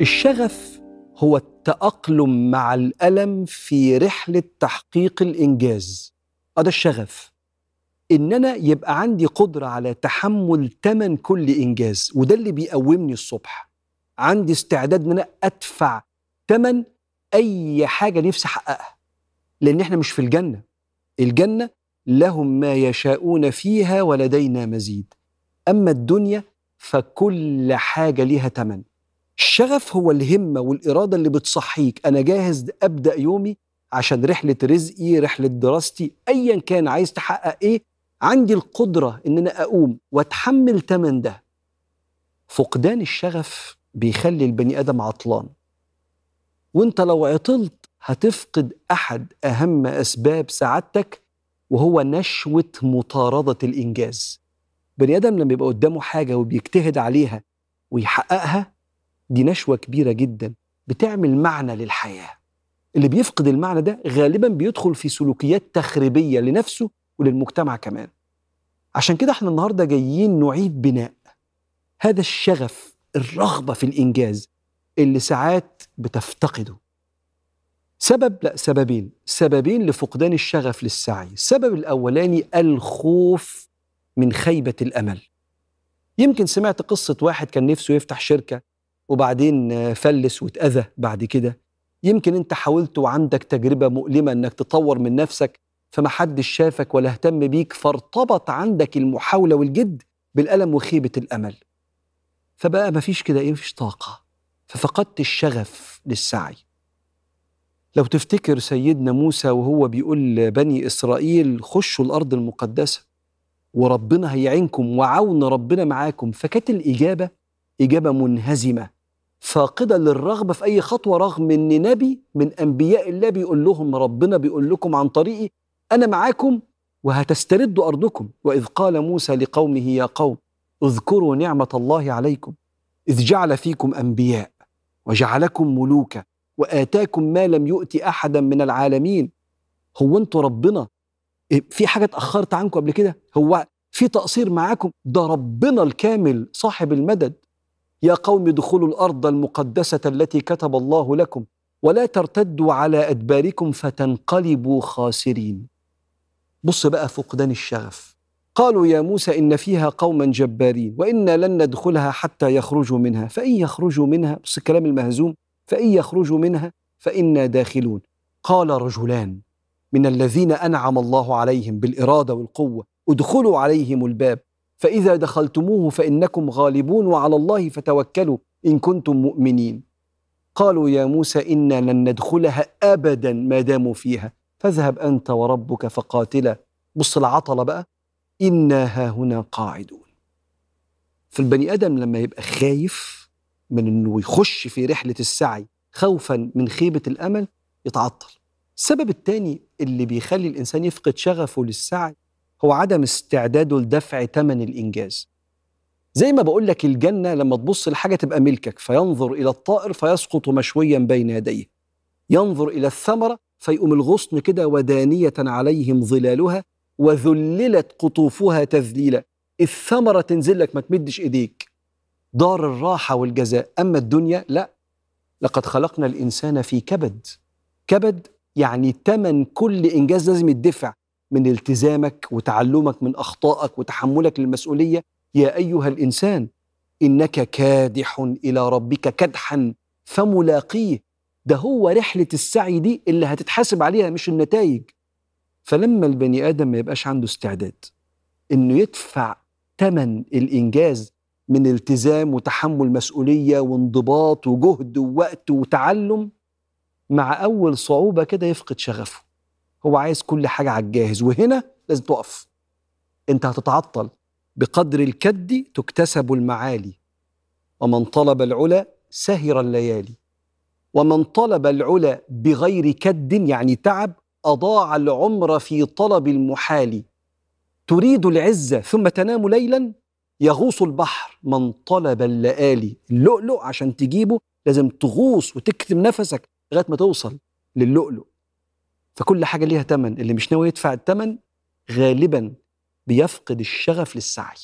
الشغف هو التأقلم مع الألم في رحلة تحقيق الإنجاز. هذا الشغف. إن أنا يبقى عندي قدرة على تحمل ثمن كل إنجاز وده اللي بيقومني الصبح. عندي استعداد إن أنا أدفع ثمن أي حاجة نفسي أحققها. لأن إحنا مش في الجنة. الجنة لهم ما يشاءون فيها ولدينا مزيد. أما الدنيا فكل حاجة ليها ثمن الشغف هو الهمة والإرادة اللي بتصحيك. أنا جاهز أبدأ يومي عشان رحلة رزقي رحلة دراستي أيا كان عايز تحقق إيه عندي القدرة إن أنا أقوم وأتحمل تمن ده. فقدان الشغف بيخلي البني آدم عطلان. وأنت لو عطلت هتفقد أحد أهم أسباب سعادتك وهو نشوة مطاردة الإنجاز. بني آدم لما يبقى قدامه حاجة وبيجتهد عليها ويحققها دي نشوة كبيرة جدا بتعمل معنى للحياة. اللي بيفقد المعنى ده غالبا بيدخل في سلوكيات تخريبية لنفسه وللمجتمع كمان. عشان كده إحنا النهاردة جايين نعيد بناء. هذا الشغف الرغبة في الإنجاز اللي ساعات بتفتقده. سبب لا سببين. سببين لفقدان الشغف للسعي. السبب الأولاني الخوف من خيبة الأمل. يمكن سمعت قصة واحد كان نفسه يفتح شركة وبعدين فلس واتأذى بعد كده. يمكن أنت حاولت وعندك تجربة مؤلمة إنك تطور من نفسك فمحدش شافك ولا اهتم بيك فارتبط عندك المحاولة والجد بالألم وخيبة الأمل. فبقى مفيش كده إيه مفيش طاقة. ففقدت الشغف للسعي. لو تفتكر سيدنا موسى وهو بيقول لبني إسرائيل خشوا الأرض المقدسة وربنا هيعينكم وعون ربنا معاكم. فكانت الإجابة إجابة منهزمة فاقدة للرغبة في أي خطوة رغم إن نبي من أنبياء الله بيقول لهم ربنا بيقول لكم عن طريقي أنا معاكم وهتستردوا أرضكم. وإذ قال موسى لقومه يا قوم اذكروا نعمة الله عليكم إذ جعل فيكم أنبياء وجعلكم ملوكا وآتاكم ما لم يؤت أحدا من العالمين. هو أنتوا ربنا؟ في حاجة اتأخرت عنكم قبل كده؟ هو في تقصير معاكم؟ ده ربنا الكامل صاحب المدد. يا قوم ادخلوا الأرض المقدسة التي كتب الله لكم ولا ترتدوا على أدباركم فتنقلبوا خاسرين. بص بقى فقدان الشغف. قالوا يا موسى إن فيها قوما جبارين وإنا لن ندخلها حتى يخرجوا منها. فإن يخرجوا منها بص الكلام المهزوم. فإن يخرجوا منها فإنا داخلون. قال رجلان من الذين أنعم الله عليهم بالإرادة والقوة ادخلوا عليهم الباب فإذا دخلتموه فإنكم غالبون وعلى الله فتوكلوا إن كنتم مؤمنين. قالوا يا موسى إنا لن ندخلها أبدا ما داموا فيها فاذهب أنت وربك فقاتلا. بص العطلة بقى. إنا ها هنا قاعدون. فالبني آدم لما يبقى خايف من أنه يخش في رحلة السعي خوفا من خيبة الأمل يتعطل. السبب الثاني اللي بيخلي الإنسان يفقد شغفه للسعي هو عدم استعداده لدفع ثمن الإنجاز. زي ما بقول لك الجنة لما تبص لحاجة تبقى ملكك فينظر إلى الطائر فيسقط مشويا بين يديه. ينظر إلى الثمرة فيقوم الغصن كده ودانية عليهم ظلالها وذللت قطوفها تذليلا. الثمرة تنزل لك ما تمدش إيديك. دار الراحة والجزاء. أما الدنيا لا. لقد خلقنا الإنسان في كبد. كبد يعني تمن كل إنجاز لازم يدفع من التزامك وتعلمك من أخطائك وتحملك للمسؤولية. يا أيها الإنسان إنك كادح إلى ربك كدحا فملاقيه. ده هو رحلة السعي دي اللي هتتحاسب عليها مش النتائج. فلما البني آدم ما يبقاش عنده استعداد إنه يدفع ثمن الإنجاز من التزام وتحمل مسؤولية وانضباط وجهد ووقت وتعلم مع أول صعوبة كده يفقد شغفه. هو عايز كل حاجة على الجاهز وهنا لازم تقف. أنت هتتعطل. بقدر الكد تكتسب المعالي. ومن طلب العلا سهر الليالي. ومن طلب العلا بغير كد يعني تعب أضاع العمر في طلب المحال تريد العزة ثم تنام ليلا يغوص البحر من طلب اللآلي. اللؤلؤ عشان تجيبه لازم تغوص وتكتم نفسك لغاية ما توصل للؤلؤ. فكل حاجة ليها ثمن اللي مش ناوي يدفع الثمن غالبا بيفقد الشغف للسعي.